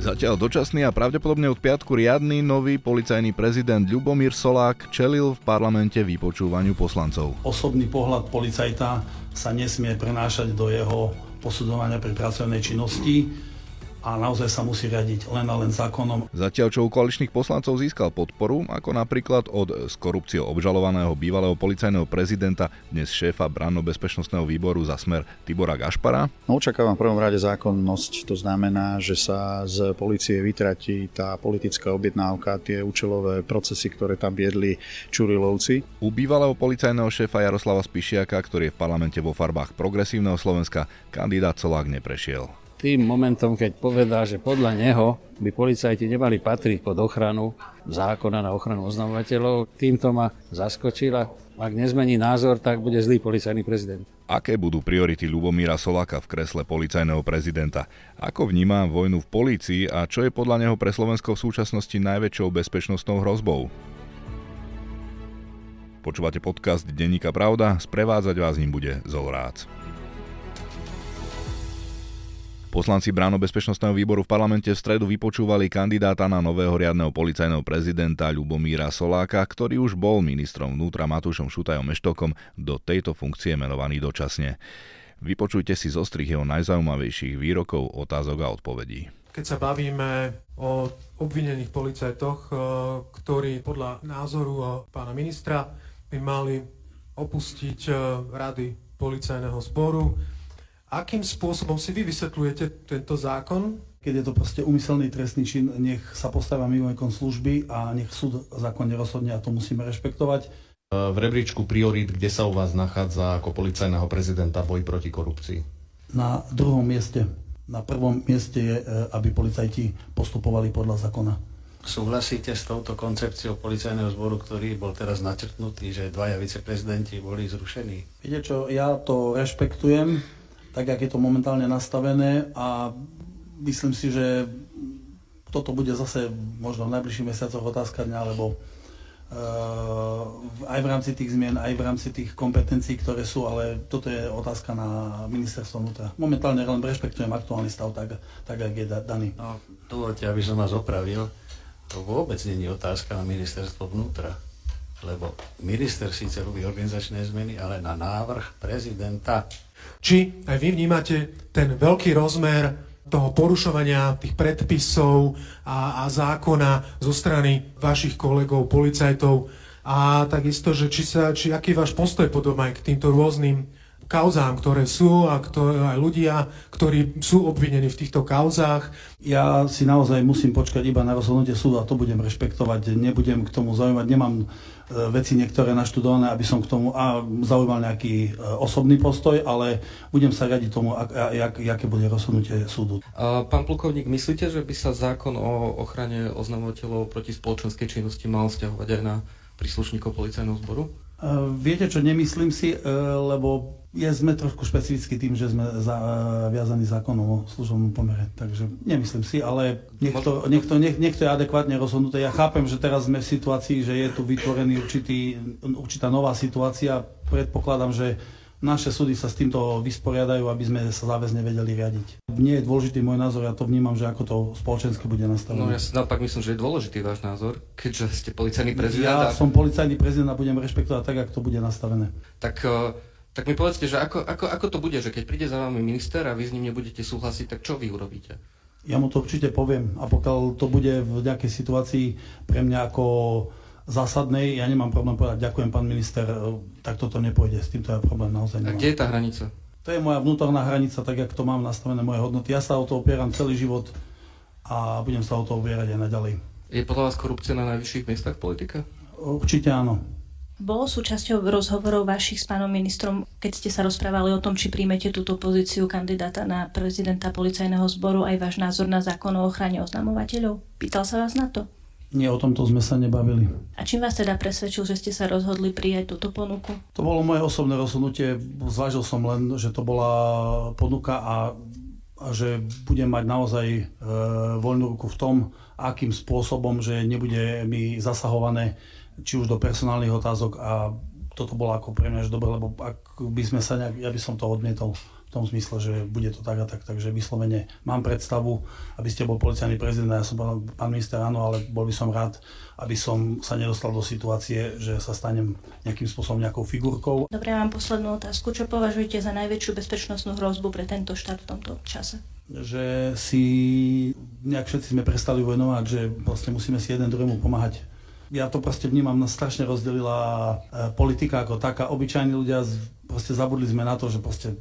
Zatiaľ dočasný a pravdepodobne od piatku riadny nový policajný prezident Ľubomír Solák čelil v parlamente vypočúvaniu poslancov. Osobný pohľad policajta sa nesmie prenášať do jeho posudzovania pri pracovnej činnosti a naozaj sa musí riadiť len a len zákonom. Zatiaľ, čo u koaličných poslancov získal podporu, ako napríklad od s korupciou obžalovaného bývalého policajného prezidenta, dnes šéfa branno-bezpečnostného výboru za smer Tibora Gašpara. No, očakávam v prvom rade zákonnosť, to znamená, že sa z policie vytratí tá politická objednávka, tie účelové procesy, ktoré tam viedli Čurilovci. U bývalého policajného šéfa Jaroslava Spišiaka, ktorý je v parlamente vo farbách progresívneho Slovenska, kandidát Solák neprešiel tým momentom, keď povedal, že podľa neho by policajti nemali patriť pod ochranu zákona na ochranu oznamovateľov, týmto ma zaskočila. Ak nezmení názor, tak bude zlý policajný prezident. Aké budú priority Ľubomíra Soláka v kresle policajného prezidenta? Ako vníma vojnu v polícii a čo je podľa neho pre Slovensko v súčasnosti najväčšou bezpečnostnou hrozbou? Počúvate podcast Denníka Pravda, sprevádzať vás ním bude Zolrác. Poslanci Bráno bezpečnostného výboru v parlamente v stredu vypočúvali kandidáta na nového riadneho policajného prezidenta Ľubomíra Soláka, ktorý už bol ministrom vnútra Matúšom Šutajom Meštokom do tejto funkcie menovaný dočasne. Vypočujte si zostrih jeho najzaujímavejších výrokov, otázok a odpovedí. Keď sa bavíme o obvinených policajtoch, eh, ktorí podľa názoru eh, pána ministra by mali opustiť eh, rady policajného zboru, Akým spôsobom si vy vysvetľujete tento zákon? Keď je to proste umyselný trestný čin, nech sa postavia mimo služby a nech súd zákonne rozhodne a to musíme rešpektovať. V rebríčku priorít, kde sa u vás nachádza ako policajného prezidenta boj proti korupcii? Na druhom mieste. Na prvom mieste je, e, aby policajti postupovali podľa zákona. Súhlasíte s touto koncepciou policajného zboru, ktorý bol teraz načrtnutý, že dvaja viceprezidenti boli zrušení? Viete čo, ja to rešpektujem, tak, jak je to momentálne nastavené a myslím si, že toto bude zase možno v najbližších mesiacoch otázka dňa, lebo uh, aj v rámci tých zmien, aj v rámci tých kompetencií, ktoré sú, ale toto je otázka na ministerstvo vnútra. Momentálne len rešpektujem aktuálny stav tak, tak jak je daný. No, dovolte, aby som vás opravil. To vôbec nie je otázka na ministerstvo vnútra lebo minister síce robí organizačné zmeny, ale na návrh prezidenta či aj vy vnímate ten veľký rozmer toho porušovania tých predpisov a, a zákona zo strany vašich kolegov, policajtov? A takisto, že či, sa, či aký váš postoj potom aj k týmto rôznym kauzám, ktoré sú a ktoré, aj ľudia, ktorí sú obvinení v týchto kauzách. Ja si naozaj musím počkať iba na rozhodnutie súdu a to budem rešpektovať. Nebudem k tomu zaujímať, nemám E, veci niektoré naštudované, aby som k tomu a zaujímal nejaký e, osobný postoj, ale budem sa radiť tomu, ak, jak, aké bude rozhodnutie súdu. Pán plukovník, myslíte, že by sa zákon o ochrane oznamovateľov proti spoločenskej činnosti mal stiahovať aj na príslušníkov policajného zboru? Uh, viete čo, nemyslím si, uh, lebo je, sme trošku špecificky tým, že sme za, viazaní zákonom o služobnom pomere. Takže nemyslím si, ale niekto, niekto, nech, niekto je adekvátne rozhodnuté. Ja chápem, že teraz sme v situácii, že je tu vytvorený určitý, určitá nová situácia. Predpokladám, že naše súdy sa s týmto vysporiadajú, aby sme sa záväzne vedeli riadiť. Nie je dôležitý môj názor, ja to vnímam, že ako to spoločensky bude nastavené. No ja si naopak myslím, že je dôležitý váš názor, keďže ste policajný prezident. Ja a... som policajný prezident a budem rešpektovať tak, ako to bude nastavené. Tak uh tak mi povedzte, že ako, ako, ako to bude, že keď príde za vami minister a vy s ním nebudete súhlasiť, tak čo vy urobíte? Ja mu to určite poviem a pokiaľ to bude v nejakej situácii pre mňa ako zásadnej, ja nemám problém povedať, ďakujem pán minister, tak toto nepôjde, s týmto ja problém naozaj nemám. A kde je tá hranica? To je moja vnútorná hranica, tak ako to mám nastavené moje hodnoty. Ja sa o to opieram celý život a budem sa o to opierať aj naďalej. Je podľa vás korupcia na najvyšších miestach v politike? Určite áno. Bolo súčasťou rozhovorov vašich s pánom ministrom, keď ste sa rozprávali o tom, či príjmete túto pozíciu kandidáta na prezidenta policajného zboru aj váš názor na zákon o ochrane oznamovateľov? Pýtal sa vás na to? Nie, o tomto sme sa nebavili. A čím vás teda presvedčil, že ste sa rozhodli prijať túto ponuku? To bolo moje osobné rozhodnutie. Zvážil som len, že to bola ponuka a, a že budem mať naozaj e, voľnú ruku v tom, akým spôsobom, že nebude mi zasahované či už do personálnych otázok a toto bolo ako pre mňa dobre, lebo ak by sme sa nejak, ja by som to odmietol v tom zmysle, že bude to tak a tak. Takže vyslovene mám predstavu, aby ste bol policajný prezident, ja som bol pán minister, áno, ale bol by som rád, aby som sa nedostal do situácie, že sa stanem nejakým spôsobom nejakou figurkou. Dobre, mám poslednú otázku. Čo považujete za najväčšiu bezpečnostnú hrozbu pre tento štát v tomto čase? Že si nejak všetci sme prestali vojnovať, že vlastne musíme si jeden druhému pomáhať ja to proste vnímam, nás strašne rozdelila e, politika ako taká. Obyčajní ľudia, proste zabudli sme na to, že proste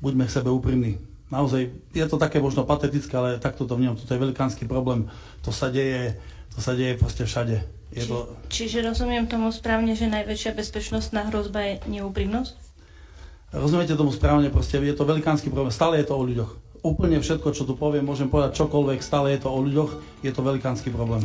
buďme k sebe úprimní. Naozaj, je to také možno patetické, ale takto to vnímam. Toto je velikánsky problém. To sa deje, to sa deje proste všade. Je Či, to... Čiže rozumiem tomu správne, že najväčšia bezpečnostná hrozba je neúprimnosť? Rozumiete tomu správne, proste je to velikánsky problém. Stále je to o ľuďoch. Úplne všetko, čo tu poviem, môžem povedať čokoľvek, stále je to o ľuďoch, je to velikánsky problém.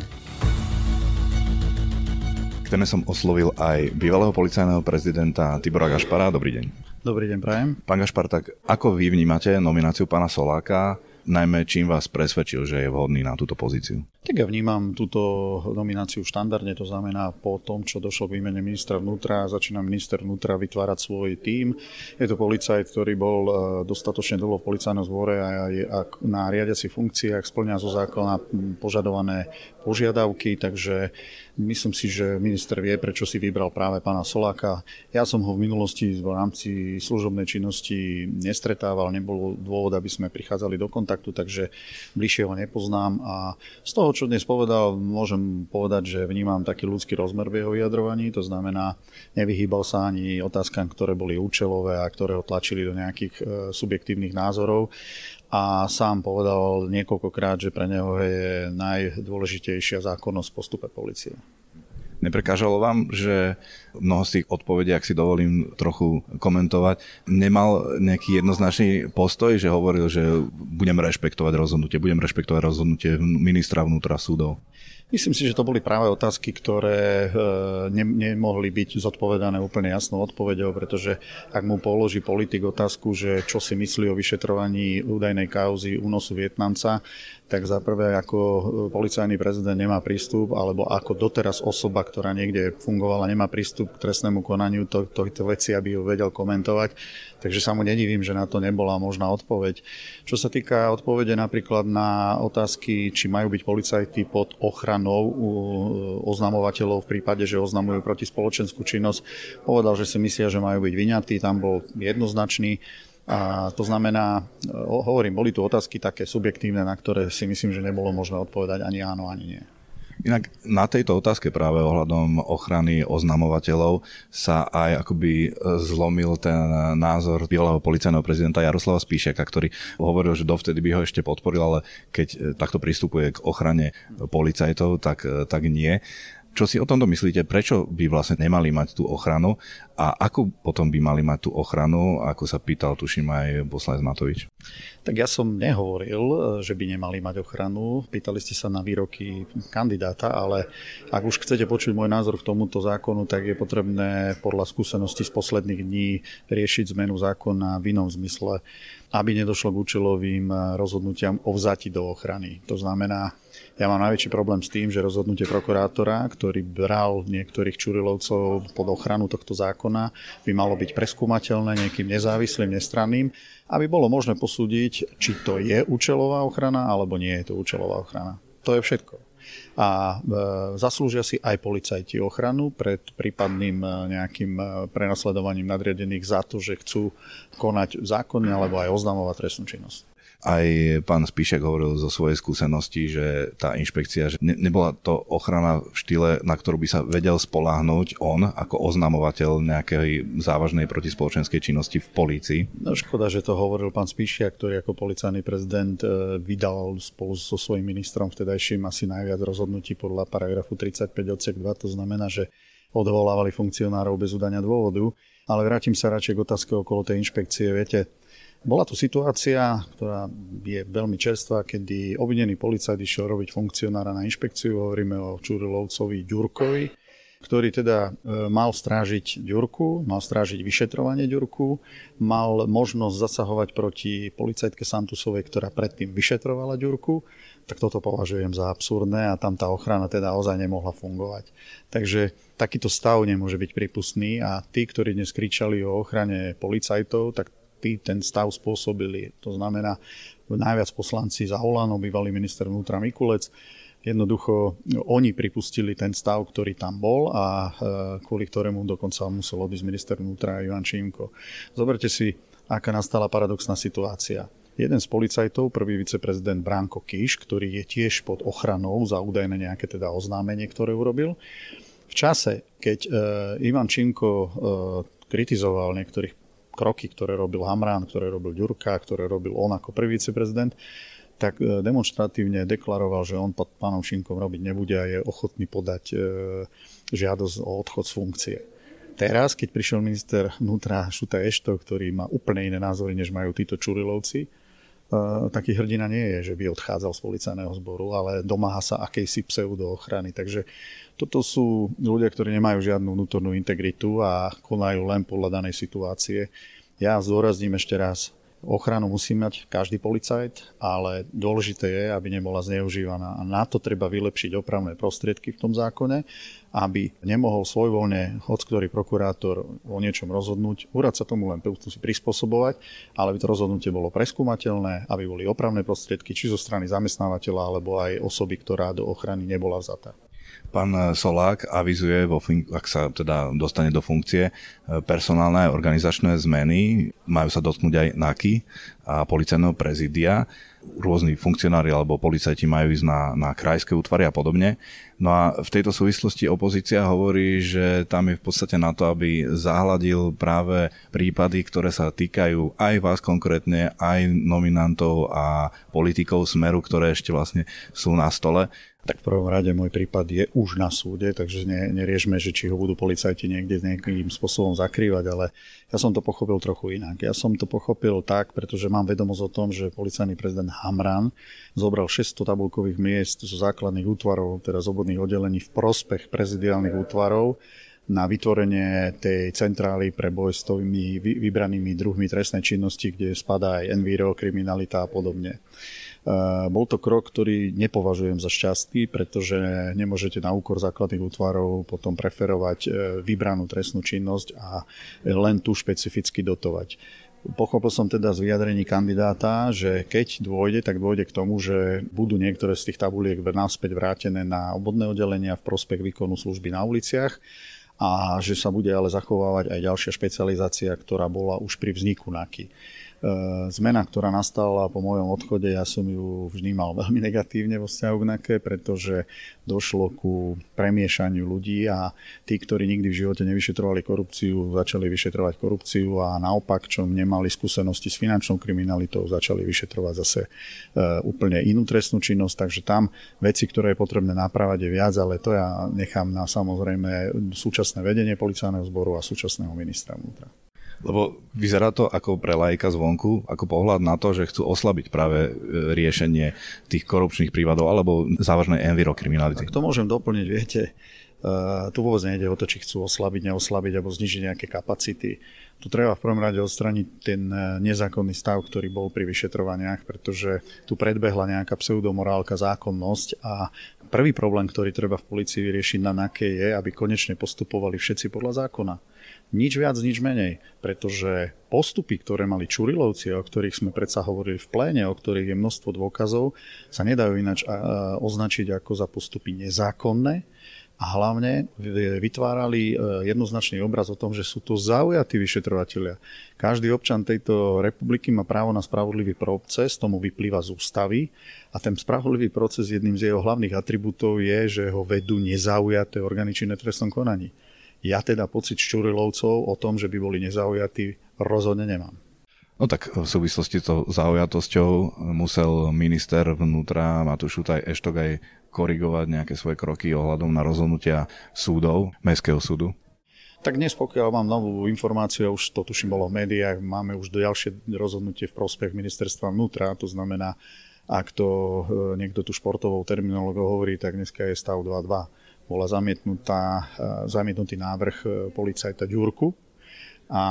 K téme som oslovil aj bývalého policajného prezidenta Tibora Gašpara. Dobrý deň. Dobrý deň, prajem. Pán Gašpar, tak ako vy vnímate nomináciu pána Soláka najmä čím vás presvedčil, že je vhodný na túto pozíciu? Tak ja vnímam túto nomináciu štandardne, to znamená po tom, čo došlo k výmene ministra vnútra, začína minister vnútra vytvárať svoj tím. Je to policajt, ktorý bol e, dostatočne dlho v policajnom zbore a, a na riadiaci funkciách splňa zo zákona požadované požiadavky, takže myslím si, že minister vie, prečo si vybral práve pána Soláka. Ja som ho v minulosti v rámci služobnej činnosti nestretával, nebol dôvod, aby sme prichádzali do kontaktu takže bližšie ho nepoznám a z toho, čo dnes povedal, môžem povedať, že vnímam taký ľudský rozmer v jeho vyjadrovaní, to znamená, nevyhýbal sa ani otázkam, ktoré boli účelové a ktoré ho tlačili do nejakých e, subjektívnych názorov a sám povedal niekoľkokrát, že pre neho je najdôležitejšia zákonnosť v postupe policie. Neprekážalo vám, že mnoho z tých odpovedí, ak si dovolím trochu komentovať, nemal nejaký jednoznačný postoj, že hovoril, že budem rešpektovať rozhodnutie, budem rešpektovať rozhodnutie ministra vnútra súdov? Myslím si, že to boli práve otázky, ktoré e, ne, nemohli byť zodpovedané úplne jasnou odpovedou, pretože ak mu položí politik otázku, že čo si myslí o vyšetrovaní údajnej kauzy únosu Vietnamca, tak za prvé ako e, policajný prezident nemá prístup, alebo ako doteraz osoba, ktorá niekde fungovala, nemá prístup k trestnému konaniu to, veci, aby ju vedel komentovať. Takže sa mu nedivím, že na to nebola možná odpoveď. Čo sa týka odpovede napríklad na otázky, či majú byť policajti pod ochranou e, oznamovateľov v prípade, že oznamujú proti spoločenskú činnosť, povedal, že si myslia, že majú byť vyňatí, tam bol jednoznačný. A to znamená, hovorím, boli tu otázky také subjektívne, na ktoré si myslím, že nebolo možné odpovedať ani áno, ani nie. Inak na tejto otázke práve ohľadom ochrany oznamovateľov sa aj akoby zlomil ten názor bývalého policajného prezidenta Jaroslava Spíšeka, ktorý hovoril, že dovtedy by ho ešte podporil, ale keď takto pristupuje k ochrane policajtov, tak, tak nie. Čo si o tomto myslíte? Prečo by vlastne nemali mať tú ochranu a ako potom by mali mať tú ochranu, ako sa pýtal, tuším aj poslanec Matovič? Tak ja som nehovoril, že by nemali mať ochranu. Pýtali ste sa na výroky kandidáta, ale ak už chcete počuť môj názor k tomuto zákonu, tak je potrebné podľa skúseností z posledných dní riešiť zmenu zákona v inom zmysle, aby nedošlo k účelovým rozhodnutiam o vzati do ochrany. To znamená, ja mám najväčší problém s tým, že rozhodnutie prokurátora, ktorý bral niektorých Čurilovcov pod ochranu tohto zákona, by malo byť preskúmateľné nejakým nezávislým, nestranným, aby bolo možné posúdiť, či to je účelová ochrana alebo nie je to účelová ochrana. To je všetko. A e, zaslúžia si aj policajti ochranu pred prípadným e, nejakým e, prenasledovaním nadriadených za to, že chcú konať zákonne alebo aj oznamovať trestnú činnosť. Aj pán Spíšek hovoril zo svojej skúsenosti, že tá inšpekcia, že ne, nebola to ochrana v štýle, na ktorú by sa vedel spoláhnuť on ako oznamovateľ nejakej závažnej protispoločenskej činnosti v polícii. No škoda, že to hovoril pán Spíšia, ktorý ako policajný prezident e, vydal spolu so svojím ministrom vtedajším asi najviac rozhodnutí podľa paragrafu 35 odsek 2, to znamená, že odvolávali funkcionárov bez udania dôvodu. Ale vrátim sa radšej k otázke okolo tej inšpekcie. Viete, bola tu situácia, ktorá je veľmi čerstvá, kedy obvinený policajt išiel robiť funkcionára na inšpekciu, hovoríme o Čurilovcovi Ďurkovi, ktorý teda e, mal strážiť Ďurku, mal strážiť vyšetrovanie Ďurku, mal možnosť zasahovať proti policajtke Santusovej, ktorá predtým vyšetrovala Ďurku, tak toto považujem za absurdné a tam tá ochrana teda ozaj nemohla fungovať. Takže takýto stav nemôže byť pripustný a tí, ktorí dnes kričali o ochrane policajtov, tak tí ten stav spôsobili. To znamená, najviac poslanci za Olano, bývalý minister vnútra Mikulec, Jednoducho oni pripustili ten stav, ktorý tam bol a kvôli ktorému dokonca musel odísť minister vnútra Ivan Čímko. Zoberte si, aká nastala paradoxná situácia. Jeden z policajtov, prvý viceprezident Branko Kiš, ktorý je tiež pod ochranou za údajné nejaké teda oznámenie, ktoré urobil, v čase, keď uh, Ivan Čimko uh, kritizoval niektorých kroky, ktoré robil Hamrán, ktoré robil Ďurka, ktoré robil on ako prvý viceprezident, tak uh, demonstratívne deklaroval, že on pod pánom Šimkom robiť nebude a je ochotný podať uh, žiadosť o odchod z funkcie. Teraz, keď prišiel minister vnútra Šuta Ešto, ktorý má úplne iné názory, než majú títo Čurilovci, taký hrdina nie je, že by odchádzal z policajného zboru, ale domáha sa akejsi pseudo ochrany. Takže toto sú ľudia, ktorí nemajú žiadnu vnútornú integritu a konajú len podľa danej situácie. Ja zdôrazním ešte raz, ochranu musí mať každý policajt, ale dôležité je, aby nebola zneužívaná. A na to treba vylepšiť opravné prostriedky v tom zákone aby nemohol svojvoľne hoď prokurátor o niečom rozhodnúť. Úrad sa tomu len musí prispôsobovať, ale aby to rozhodnutie bolo preskúmateľné, aby boli opravné prostriedky či zo strany zamestnávateľa alebo aj osoby, ktorá do ochrany nebola vzatá. Pán Solák avizuje, vo fun- ak sa teda dostane do funkcie, personálne a organizačné zmeny. Majú sa dotknúť aj NAKY a policajného prezidia rôzni funkcionári alebo policajti majú ísť na, na krajské útvary a podobne. No a v tejto súvislosti opozícia hovorí, že tam je v podstate na to, aby zahľadil práve prípady, ktoré sa týkajú aj vás konkrétne, aj nominantov a politikov Smeru, ktoré ešte vlastne sú na stole. Tak v prvom rade môj prípad je už na súde, takže ne, neriešme, že či ho budú policajti niekde nejakým spôsobom zakrývať, ale ja som to pochopil trochu inak. Ja som to pochopil tak, pretože mám vedomosť o tom, že policajný prezident Hamran zobral 600 tabulkových miest zo základných útvarov, teda z obodných oddelení v prospech prezidiálnych útvarov na vytvorenie tej centrály pre boj s tými vybranými druhmi trestnej činnosti, kde spadá aj enviro, kriminalita a podobne. Eh, bol to krok, ktorý nepovažujem za šťastný, pretože nemôžete na úkor základných útvarov potom preferovať eh, vybranú trestnú činnosť a len tu špecificky dotovať. Pochopil som teda z vyjadrení kandidáta, že keď dôjde, tak dôjde k tomu, že budú niektoré z tých tabuliek náspäť vrátené na obodné oddelenia v prospech výkonu služby na uliciach a že sa bude ale zachovávať aj ďalšia špecializácia, ktorá bola už pri vzniku NAKY. E, zmena, ktorá nastala po mojom odchode, ja som ju vnímal veľmi negatívne vo vzťahu k NAKE, pretože došlo ku premiešaniu ľudí a tí, ktorí nikdy v živote nevyšetrovali korupciu, začali vyšetrovať korupciu a naopak, čo nemali skúsenosti s finančnou kriminalitou, začali vyšetrovať zase e, úplne inú trestnú činnosť, takže tam veci, ktoré je potrebné napravať je viac, ale to ja nechám na samozrejme súčasné vedenie policajného zboru a súčasného ministra vnútra. Lebo vyzerá to ako pre lajka zvonku, ako pohľad na to, že chcú oslabiť práve e, riešenie tých korupčných prípadov alebo závažnej envirokriminality. Tak to môžem doplniť, viete, uh, tu vôbec nejde o to, či chcú oslabiť, neoslabiť alebo znižiť nejaké kapacity. Tu treba v prvom rade odstraniť ten e, nezákonný stav, ktorý bol pri vyšetrovaniach, pretože tu predbehla nejaká pseudomorálka, zákonnosť a prvý problém, ktorý treba v policii vyriešiť na NAKE je, aby konečne postupovali všetci podľa zákona. Nič viac, nič menej, pretože postupy, ktoré mali Čurilovci, o ktorých sme predsa hovorili v pléne, o ktorých je množstvo dôkazov, sa nedajú ináč označiť ako za postupy nezákonné a hlavne vytvárali e, jednoznačný obraz o tom, že sú to zaujatí vyšetrovateľia. Každý občan tejto republiky má právo na spravodlivý proces, tomu vyplýva z ústavy a ten spravodlivý proces jedným z jeho hlavných atribútov je, že ho vedú nezaujaté orgány činné trestnom konaní. Ja teda pocit Čurilovcov o tom, že by boli nezaujatí, rozhodne nemám. No tak v súvislosti s zaujatosťou musel minister vnútra Matúš Šutaj Eštok aj korigovať nejaké svoje kroky ohľadom na rozhodnutia súdov, Mestského súdu. Tak dnes, pokiaľ mám novú informáciu, už to tuším bolo v médiách, máme už ďalšie rozhodnutie v prospech ministerstva vnútra, to znamená, ak to e, niekto tu športovou terminológou hovorí, tak dneska je stav 2-2 bola zamietnutá, e, zamietnutý návrh e, policajta Ďurku. A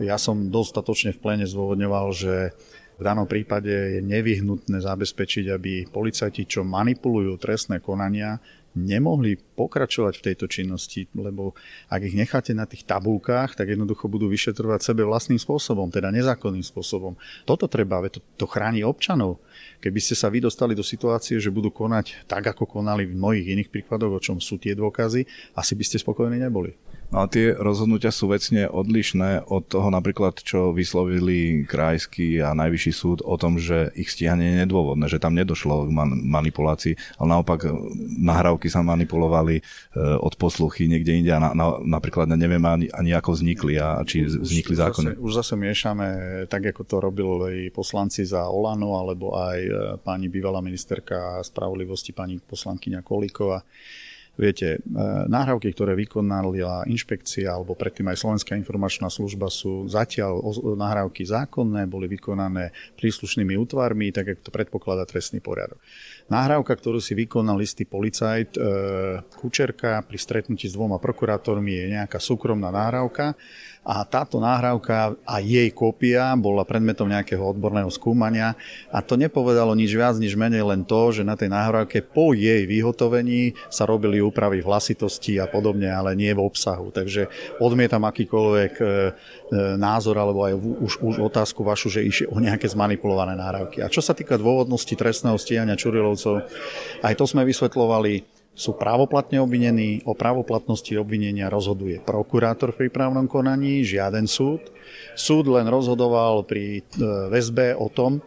ja som dostatočne v plene zdôvodňoval, že v danom prípade je nevyhnutné zabezpečiť, aby policajti, čo manipulujú trestné konania, nemohli pokračovať v tejto činnosti, lebo ak ich necháte na tých tabulkách, tak jednoducho budú vyšetrovať sebe vlastným spôsobom, teda nezákonným spôsobom. Toto treba, to, to chráni občanov. Keby ste sa vy dostali do situácie, že budú konať tak, ako konali v mnohých iných prípadoch, o čom sú tie dôkazy, asi by ste spokojní neboli. No a tie rozhodnutia sú vecne odlišné od toho napríklad, čo vyslovili krajský a najvyšší súd o tom, že ich stíhanie je nedôvodné, že tam nedošlo k man- manipulácii, ale naopak e, nahrávky sa manipulovali e, od posluchy niekde inde a na, na, napríklad neviem ani, ani ako vznikli a či vznikli už, zákony. Už zase, už zase miešame tak, ako to robili poslanci za Olano alebo aj e, pani bývalá ministerka spravodlivosti pani poslankyňa Kolíková Viete, e, náhrávky, ktoré vykonala inšpekcia alebo predtým aj Slovenská informačná služba sú zatiaľ nahrávky zákonné, boli vykonané príslušnými útvarmi, tak ako to predpokladá trestný poriadok. Nahrávka, ktorú si vykonal istý policajt e, Kučerka pri stretnutí s dvoma prokurátormi je nejaká súkromná nahrávka a táto nahrávka a jej kópia bola predmetom nejakého odborného skúmania a to nepovedalo nič viac, nič menej len to, že na tej nahrávke po jej vyhotovení sa robili úpravy hlasitosti a podobne, ale nie v obsahu. Takže odmietam akýkoľvek e, e, názor alebo aj už, už otázku vašu, že išli o nejaké zmanipulované nahrávky. A čo sa týka dôvodnosti trestného stíhania Čurilovcov, aj to sme vysvetlovali sú právoplatne obvinení. O právoplatnosti obvinenia rozhoduje prokurátor v prípravnom konaní, žiaden súd. Súd len rozhodoval pri e, väzbe o tom, e,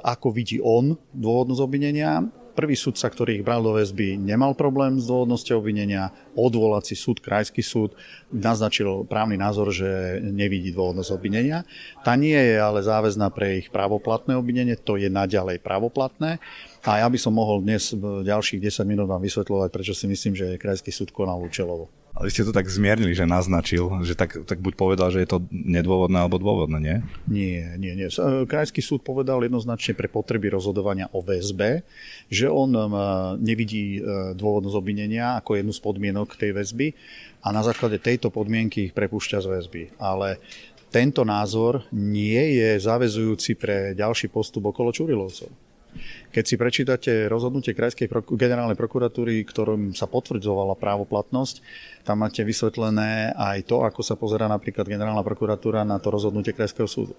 ako vidí on dôvodnosť obvinenia Prvý sudca, ktorý ich bral do väzby, nemal problém s dôvodnosťou obvinenia. Odvolací súd, krajský súd, naznačil právny názor, že nevidí dôvodnosť obvinenia. Tá nie je ale záväzná pre ich právoplatné obvinenie, to je naďalej právoplatné. A ja by som mohol dnes ďalších 10 minút vám vysvetľovať, prečo si myslím, že krajský súd konal účelovo. Ale ste to tak zmiernili, že naznačil, že tak, tak buď povedal, že je to nedôvodné alebo dôvodné, nie? Nie, nie, nie. E, krajský súd povedal jednoznačne pre potreby rozhodovania o väzbe, že on e, nevidí e, dôvodnosť obvinenia ako jednu z podmienok tej väzby a na základe tejto podmienky ich prepúšťa z väzby. Ale tento názor nie je zavezujúci pre ďalší postup okolo Čurilovcov. Keď si prečítate rozhodnutie Krajskej generálnej prokuratúry, ktorom sa potvrdzovala právoplatnosť, tam máte vysvetlené aj to, ako sa pozera napríklad generálna prokuratúra na to rozhodnutie Krajského súdu.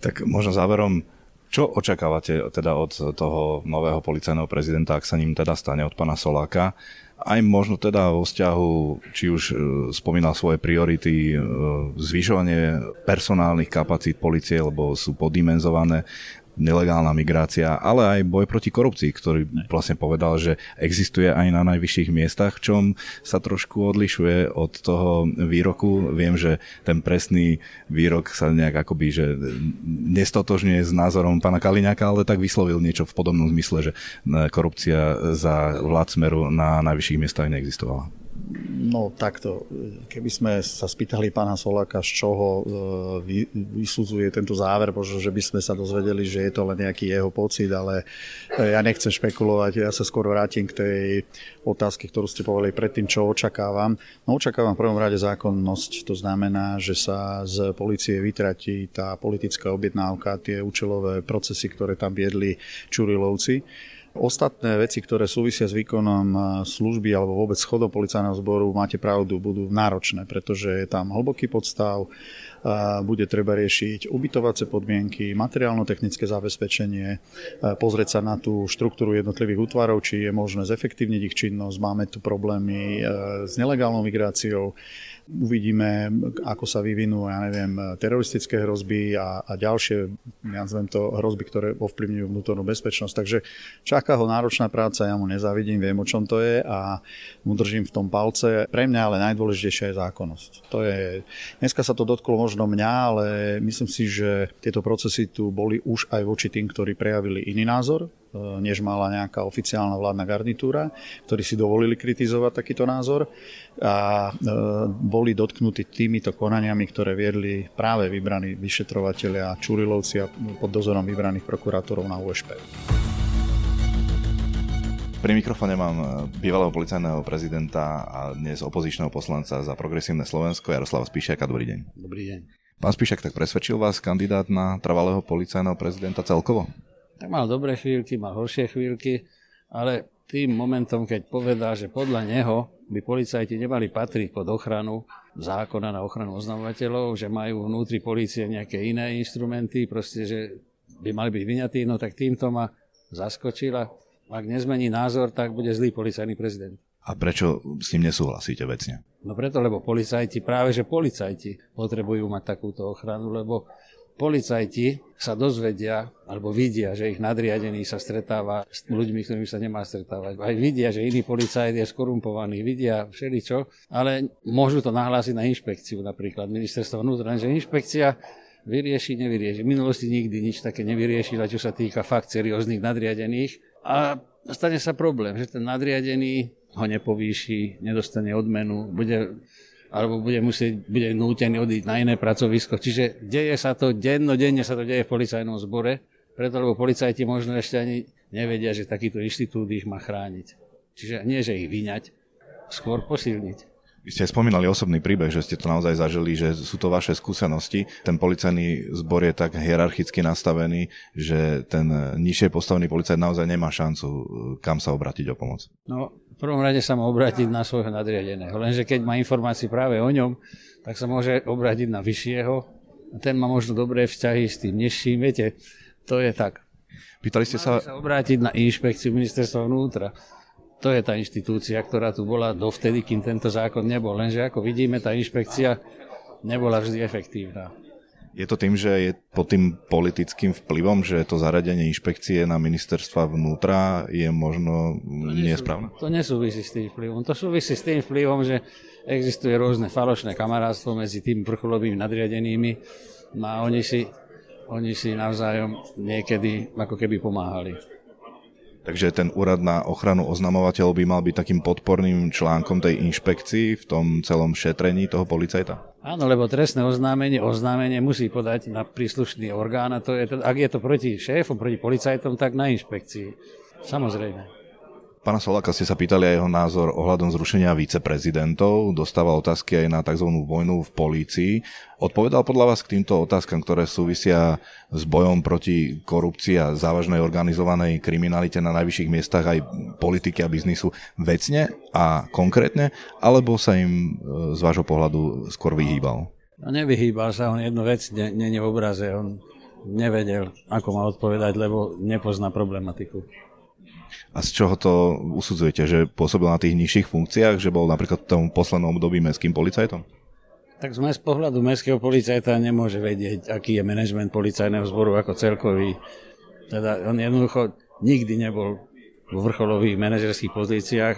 Tak možno záverom, čo očakávate teda od toho nového policajného prezidenta, ak sa ním teda stane od pána Soláka? Aj možno teda vo vzťahu, či už e, spomínal svoje priority, e, zvyšovanie personálnych kapacít policie, lebo sú poddimenzované, nelegálna migrácia, ale aj boj proti korupcii, ktorý vlastne povedal, že existuje aj na najvyšších miestach, čom sa trošku odlišuje od toho výroku. Viem, že ten presný výrok sa nejak akoby, že nestotožňuje s názorom pána Kaliňáka, ale tak vyslovil niečo v podobnom zmysle, že korupcia za vlád smeru na najvyšších miestach neexistovala. No takto, keby sme sa spýtali pána Soláka, z čoho e, vy, vysudzuje tento záver, možno, že by sme sa dozvedeli, že je to len nejaký jeho pocit, ale e, ja nechcem špekulovať, ja sa skôr vrátim k tej otázke, ktorú ste povedali predtým, čo očakávam. No očakávam v prvom rade zákonnosť, to znamená, že sa z policie vytratí tá politická objednávka, tie účelové procesy, ktoré tam viedli Čurilovci Ostatné veci, ktoré súvisia s výkonom služby alebo vôbec schodom policajného zboru, máte pravdu, budú náročné, pretože je tam hlboký podstav, bude treba riešiť ubytovacie podmienky, materiálno-technické zabezpečenie, pozrieť sa na tú štruktúru jednotlivých útvarov, či je možné zefektívniť ich činnosť. Máme tu problémy s nelegálnou migráciou, Uvidíme, ako sa vyvinú, ja neviem, teroristické hrozby a, a ďalšie, ja nazvem to, hrozby, ktoré ovplyvňujú vnútornú bezpečnosť. Takže čaká ho náročná práca, ja mu nezavidím, viem, o čom to je a mu držím v tom palce. Pre mňa ale najdôležitejšia je zákonnosť. To je, dneska sa to dotklo možno mňa, ale myslím si, že tieto procesy tu boli už aj voči tým, ktorí prejavili iný názor, E, než mala nejaká oficiálna vládna garnitúra, ktorí si dovolili kritizovať takýto názor a e, boli dotknutí týmito konaniami, ktoré viedli práve vybraní vyšetrovateľia Čurilovci a pod dozorom vybraných prokurátorov na USP. Pri mikrofóne mám e, bývalého policajného prezidenta a dnes opozičného poslanca za progresívne Slovensko Jaroslava Spíšiaka. Dobrý deň. Dobrý deň. Pán Spíšak, tak presvedčil vás kandidát na trvalého policajného prezidenta celkovo? Tak mal dobré chvíľky, mal horšie chvíľky, ale tým momentom, keď povedal, že podľa neho by policajti nemali patriť pod ochranu zákona na ochranu oznamovateľov, že majú vnútri policie nejaké iné instrumenty, proste, že by mali byť vyňatí, no tak týmto ma zaskočila. Ak nezmení názor, tak bude zlý policajný prezident. A prečo s ním nesúhlasíte vecne? No preto, lebo policajti, práve že policajti potrebujú mať takúto ochranu, lebo policajti sa dozvedia alebo vidia, že ich nadriadený sa stretáva s ľuďmi, ktorými sa nemá stretávať. Aj vidia, že iný policajt je skorumpovaný, vidia všeličo, ale môžu to nahlásiť na inšpekciu napríklad ministerstva vnútra, že inšpekcia vyrieši, nevyrieši. V minulosti nikdy nič také nevyriešila, čo sa týka fakt serióznych nadriadených. A stane sa problém, že ten nadriadený ho nepovýši, nedostane odmenu, bude alebo bude musieť, bude nútený odísť na iné pracovisko. Čiže deje sa to, dennodenne sa to deje v policajnom zbore, preto lebo policajti možno ešte ani nevedia, že takýto inštitút ich má chrániť. Čiže nie, že ich vyňať, skôr posilniť. Vy ste spomínali osobný príbeh, že ste to naozaj zažili, že sú to vaše skúsenosti. Ten policajný zbor je tak hierarchicky nastavený, že ten nižšie postavený policajt naozaj nemá šancu kam sa obrátiť o pomoc. No, prvom rade sa má obrátiť na svojho nadriadeného. Lenže keď má informácie práve o ňom, tak sa môže obrátiť na vyššieho a ten má možno dobré vzťahy s tým nižším. Viete, to je tak. Pýtali ste sa... sa obrátiť na inšpekciu ministerstva vnútra. To je tá inštitúcia, ktorá tu bola dovtedy, kým tento zákon nebol. Lenže ako vidíme, tá inšpekcia nebola vždy efektívna. Je to tým, že je pod tým politickým vplyvom, že to zaradenie inšpekcie na ministerstva vnútra je možno nesprávne? To nesúvisí s tým vplyvom. To súvisí s tým vplyvom, že existuje rôzne falošné kamarátstvo medzi tými vrcholovými nadriadenými a oni si, oni si navzájom niekedy ako keby pomáhali. Takže ten úrad na ochranu oznamovateľov by mal byť takým podporným článkom tej inšpekcii v tom celom šetrení toho policajta? Áno, lebo trestné oznámenie, oznámenie musí podať na príslušný orgán a to je, ak je to proti šéfom, proti policajtom, tak na inšpekcii. Samozrejme. Pána Soláka ste sa pýtali aj jeho názor ohľadom zrušenia viceprezidentov. Dostával otázky aj na tzv. vojnu v polícii. Odpovedal podľa vás k týmto otázkam, ktoré súvisia s bojom proti korupcii a závažnej organizovanej kriminalite na najvyšších miestach aj politiky a biznisu vecne a konkrétne, alebo sa im e, z vášho pohľadu skôr vyhýbal? No nevyhýbal sa, on jednu vec nie v obraze, on nevedel, ako má odpovedať, lebo nepozná problematiku. A z čoho to usudzujete? Že pôsobil na tých nižších funkciách? Že bol napríklad v tom poslednom období mestským policajtom? Tak z pohľadu mestského policajta nemôže vedieť, aký je manažment policajného zboru ako celkový. Teda on jednoducho nikdy nebol vo vrcholových manažerských pozíciách.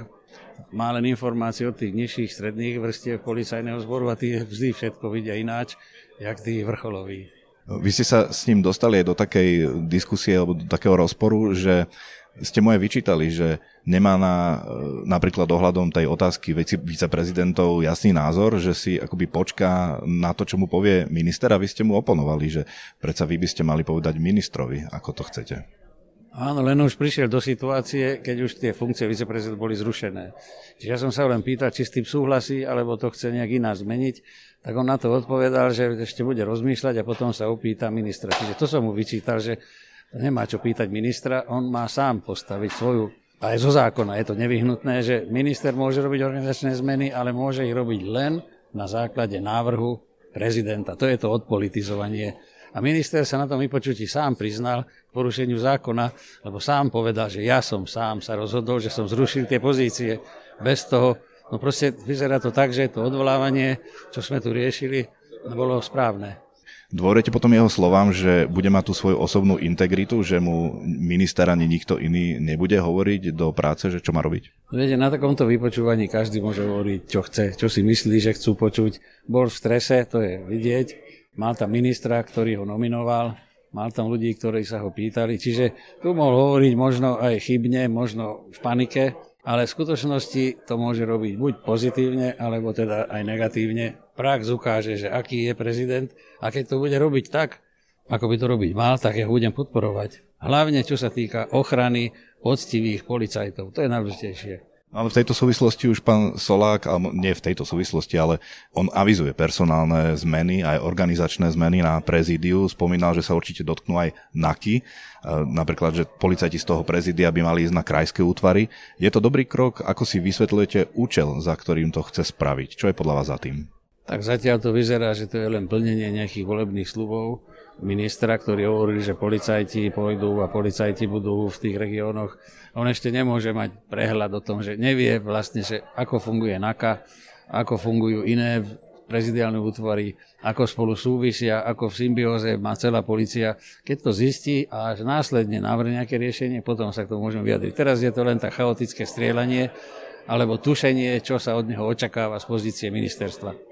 Má len informácie od tých nižších stredných vrstiev policajného zboru a tí vždy všetko vidia ináč, jak tí vrcholoví. Vy ste sa s ním dostali aj do takej diskusie alebo do takého rozporu, že ste moje vyčítali, že nemá na, napríklad ohľadom tej otázky viceprezidentov jasný názor, že si akoby počká na to, čo mu povie minister a vy ste mu oponovali, že predsa vy by ste mali povedať ministrovi, ako to chcete. Áno, len už prišiel do situácie, keď už tie funkcie viceprezidenta boli zrušené. Čiže ja som sa len pýtal, či s tým súhlasí, alebo to chce nejak iná zmeniť. Tak on na to odpovedal, že ešte bude rozmýšľať a potom sa opýta ministra. Čiže to som mu vyčítal, že nemá čo pýtať ministra, on má sám postaviť svoju aj zo zákona je to nevyhnutné, že minister môže robiť organizačné zmeny, ale môže ich robiť len na základe návrhu prezidenta. To je to odpolitizovanie. A minister sa na tom vypočutí sám priznal k porušeniu zákona, lebo sám povedal, že ja som sám sa rozhodol, že som zrušil tie pozície. Bez toho, no proste vyzerá to tak, že to odvolávanie, čo sme tu riešili, bolo správne. Dôverujete potom jeho slovám, že bude mať tú svoju osobnú integritu, že mu minister ani nikto iný nebude hovoriť do práce, že čo má robiť? Viete, na takomto vypočúvaní každý môže hovoriť, čo chce, čo si myslí, že chcú počuť. Bol v strese, to je vidieť. Mal tam ministra, ktorý ho nominoval, mal tam ľudí, ktorí sa ho pýtali, čiže tu mohol hovoriť možno aj chybne, možno v panike, ale v skutočnosti to môže robiť buď pozitívne, alebo teda aj negatívne. Prax ukáže, že aký je prezident a keď to bude robiť tak, ako by to robiť mal, tak ja budem podporovať. Hlavne čo sa týka ochrany poctivých policajtov. To je najdôležitejšie. Ale v tejto súvislosti už pán Solák, alebo nie v tejto súvislosti, ale on avizuje personálne zmeny, aj organizačné zmeny na prezídiu. Spomínal, že sa určite dotknú aj NAKY, e, napríklad, že policajti z toho prezídia by mali ísť na krajské útvary. Je to dobrý krok? Ako si vysvetľujete účel, za ktorým to chce spraviť? Čo je podľa vás za tým? Tak zatiaľ to vyzerá, že to je len plnenie nejakých volebných slubov ministra, ktorí hovorili, že policajti pôjdu a policajti budú v tých regiónoch. On ešte nemôže mať prehľad o tom, že nevie vlastne, že ako funguje NAKA, ako fungujú iné prezidiálne útvary, ako spolu súvisia, ako v symbióze má celá policia. Keď to zistí a až následne navrne nejaké riešenie, potom sa k tomu môžeme vyjadriť. Teraz je to len tak chaotické strieľanie alebo tušenie, čo sa od neho očakáva z pozície ministerstva.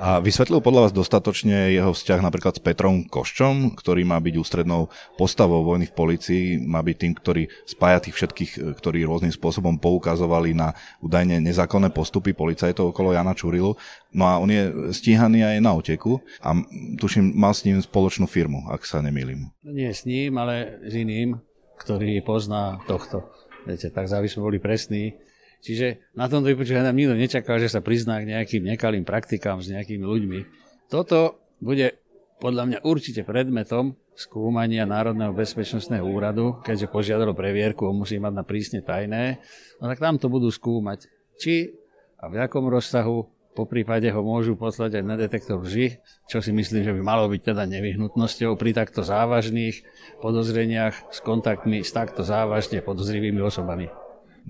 A vysvetlil podľa vás dostatočne jeho vzťah napríklad s Petrom Koščom, ktorý má byť ústrednou postavou vojny v policii, má byť tým, ktorý spája tých všetkých, ktorí rôznym spôsobom poukazovali na údajne nezákonné postupy policajtov okolo Jana Čurilu. No a on je stíhaný aj na oteku a tuším, mal s ním spoločnú firmu, ak sa nemýlim. Nie s ním, ale s iným, ktorý pozná tohto. Viete, tak aby boli presní, Čiže na tomto vypočutia nám nikto nečakal, že sa prizná k nejakým nekalým praktikám s nejakými ľuďmi. Toto bude podľa mňa určite predmetom skúmania Národného bezpečnostného úradu, keďže požiadalo previerku, on musí mať na prísne tajné, no tak tam to budú skúmať. Či a v akom rozsahu, po prípade ho môžu poslať aj na detektor lži, čo si myslím, že by malo byť teda nevyhnutnosťou pri takto závažných podozreniach s kontaktmi s takto závažne podozrivými osobami.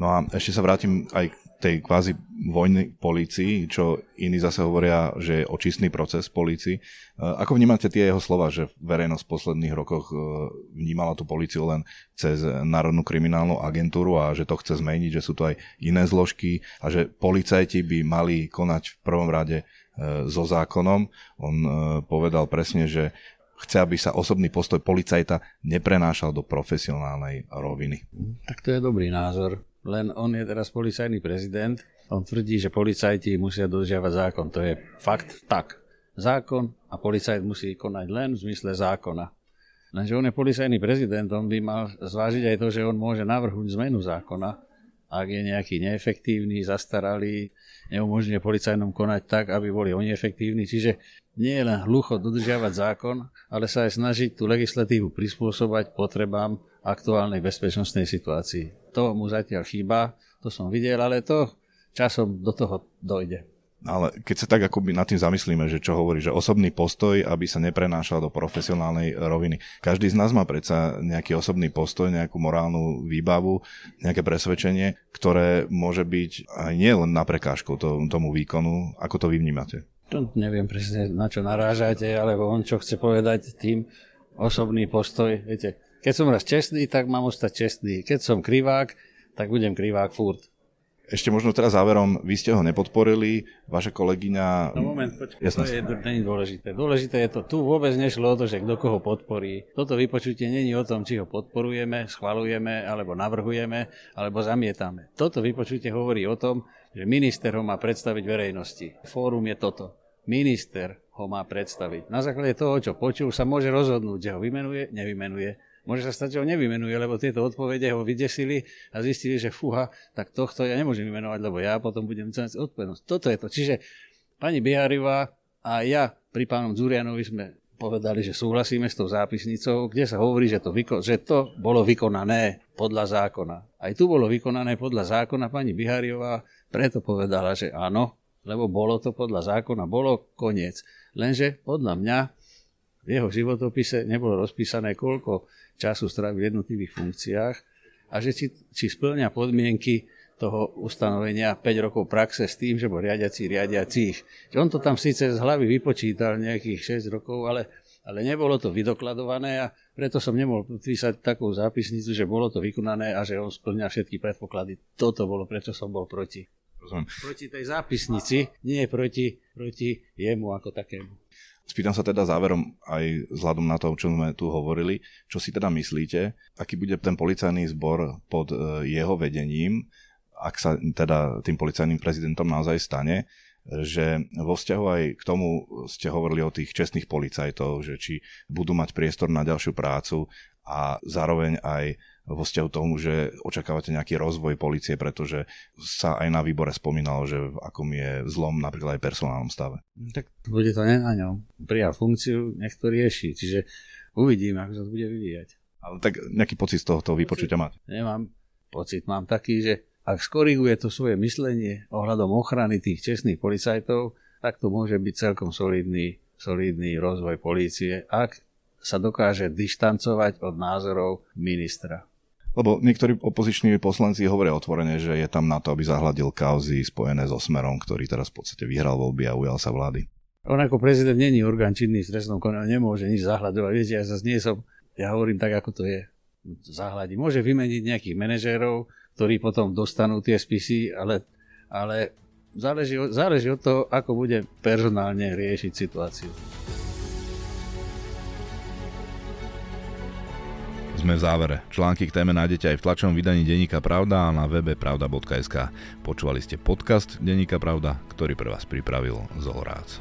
No a ešte sa vrátim aj k tej kvázi vojny polícii, čo iní zase hovoria, že je očistný proces polícii. E, ako vnímate tie jeho slova, že verejnosť v posledných rokoch e, vnímala tú políciu len cez Národnú kriminálnu agentúru a že to chce zmeniť, že sú to aj iné zložky a že policajti by mali konať v prvom rade e, so zákonom. On povedal presne, že chce, aby sa osobný postoj policajta neprenášal do profesionálnej roviny. Tak to je dobrý názor len on je teraz policajný prezident. On tvrdí, že policajti musia dodržiavať zákon. To je fakt tak. Zákon a policajt musí konať len v zmysle zákona. Lenže on je policajný prezident, on by mal zvážiť aj to, že on môže navrhnúť zmenu zákona, ak je nejaký neefektívny, zastaralý, neumožňuje policajnom konať tak, aby boli oni efektívni. Čiže nie je len hlucho dodržiavať zákon, ale sa aj snažiť tú legislatívu prispôsobať potrebám aktuálnej bezpečnostnej situácii. To mu zatiaľ chýba, to som videl, ale to časom do toho dojde. Ale keď sa tak akoby nad tým zamyslíme, že čo hovorí, že osobný postoj, aby sa neprenášal do profesionálnej roviny. Každý z nás má predsa nejaký osobný postoj, nejakú morálnu výbavu, nejaké presvedčenie, ktoré môže byť aj nie len na prekážku tomu výkonu. Ako to vy vnímate? To neviem presne, na čo narážate, alebo on čo chce povedať tým osobný postoj. Viete, keď som raz čestný, tak mám ostať čestný. Keď som krivák, tak budem krivák furt. Ešte možno teraz záverom, vy ste ho nepodporili, vaša kolegyňa... No moment, počkaj, Jasne. to je, není dôležité. Dôležité je to, tu vôbec nešlo o to, že kto koho podporí. Toto vypočutie není o tom, či ho podporujeme, schvalujeme, alebo navrhujeme, alebo zamietame. Toto vypočutie hovorí o tom, že minister ho má predstaviť verejnosti. Fórum je toto. Minister ho má predstaviť. Na základe toho, čo počul, sa môže rozhodnúť, že ho vymenuje, nevymenuje Môže sa stať, že ho nevymenuje, lebo tieto odpovede ho vydesili a zistili, že fúha, tak tohto ja nemôžem vymenovať, lebo ja potom budem cenať odpovednosť. Toto je to. Čiže pani Biharivá a ja pri pánom Zurianovi sme povedali, že súhlasíme s tou zápisnicou, kde sa hovorí, že to, vyko- že to bolo vykonané podľa zákona. Aj tu bolo vykonané podľa zákona pani Bihariová, preto povedala, že áno, lebo bolo to podľa zákona, bolo koniec. Lenže podľa mňa v jeho životopise nebolo rozpísané, koľko času strávi v jednotlivých funkciách a že či, či splňa podmienky toho ustanovenia 5 rokov praxe s tým, že bol riadiaci riadiacich. On to tam síce z hlavy vypočítal nejakých 6 rokov, ale, ale nebolo to vydokladované a preto som nemohol písať takú zápisnicu, že bolo to vykonané a že on splňa všetky predpoklady. Toto bolo, prečo som bol proti. Rozumiem. Proti tej zápisnici, nie proti, proti jemu ako takému. Spýtam sa teda záverom aj vzhľadom na to, čo sme tu hovorili, čo si teda myslíte, aký bude ten policajný zbor pod e, jeho vedením, ak sa teda tým policajným prezidentom naozaj stane, že vo vzťahu aj k tomu ste hovorili o tých čestných policajtov, že či budú mať priestor na ďalšiu prácu a zároveň aj vo vzťahu tomu, že očakávate nejaký rozvoj policie, pretože sa aj na výbore spomínalo, že v akom je zlom napríklad aj personálnom stave. Tak bude to ne na ňom. Prijal funkciu, nech to rieši. Čiže uvidím, ako sa to bude vyvíjať. Ale tak nejaký pocit z tohoto vypočutia máte? Nemám pocit. Mám taký, že ak skoriguje to svoje myslenie ohľadom ochrany tých čestných policajtov, tak to môže byť celkom solidný, solidný rozvoj polície, ak sa dokáže dištancovať od názorov ministra. Lebo niektorí opoziční poslanci hovoria otvorene, že je tam na to, aby zahľadil kauzy spojené so Smerom, ktorý teraz v podstate vyhral voľby a ujal sa vlády. On ako prezident není orgán činný v trestnom konaní, nemôže nič zahľadovať. Viete, ja zase nie som, ja hovorím tak, ako to je. Zahľadí. Môže vymeniť nejakých manažérov, ktorí potom dostanú tie spisy, ale, ale záleží, záleží od toho, ako bude personálne riešiť situáciu. Sme v závere. Články k téme nájdete aj v tlačovom vydaní Deníka Pravda a na webe pravda.sk. Počúvali ste podcast Deníka Pravda, ktorý pre vás pripravil Zolorác.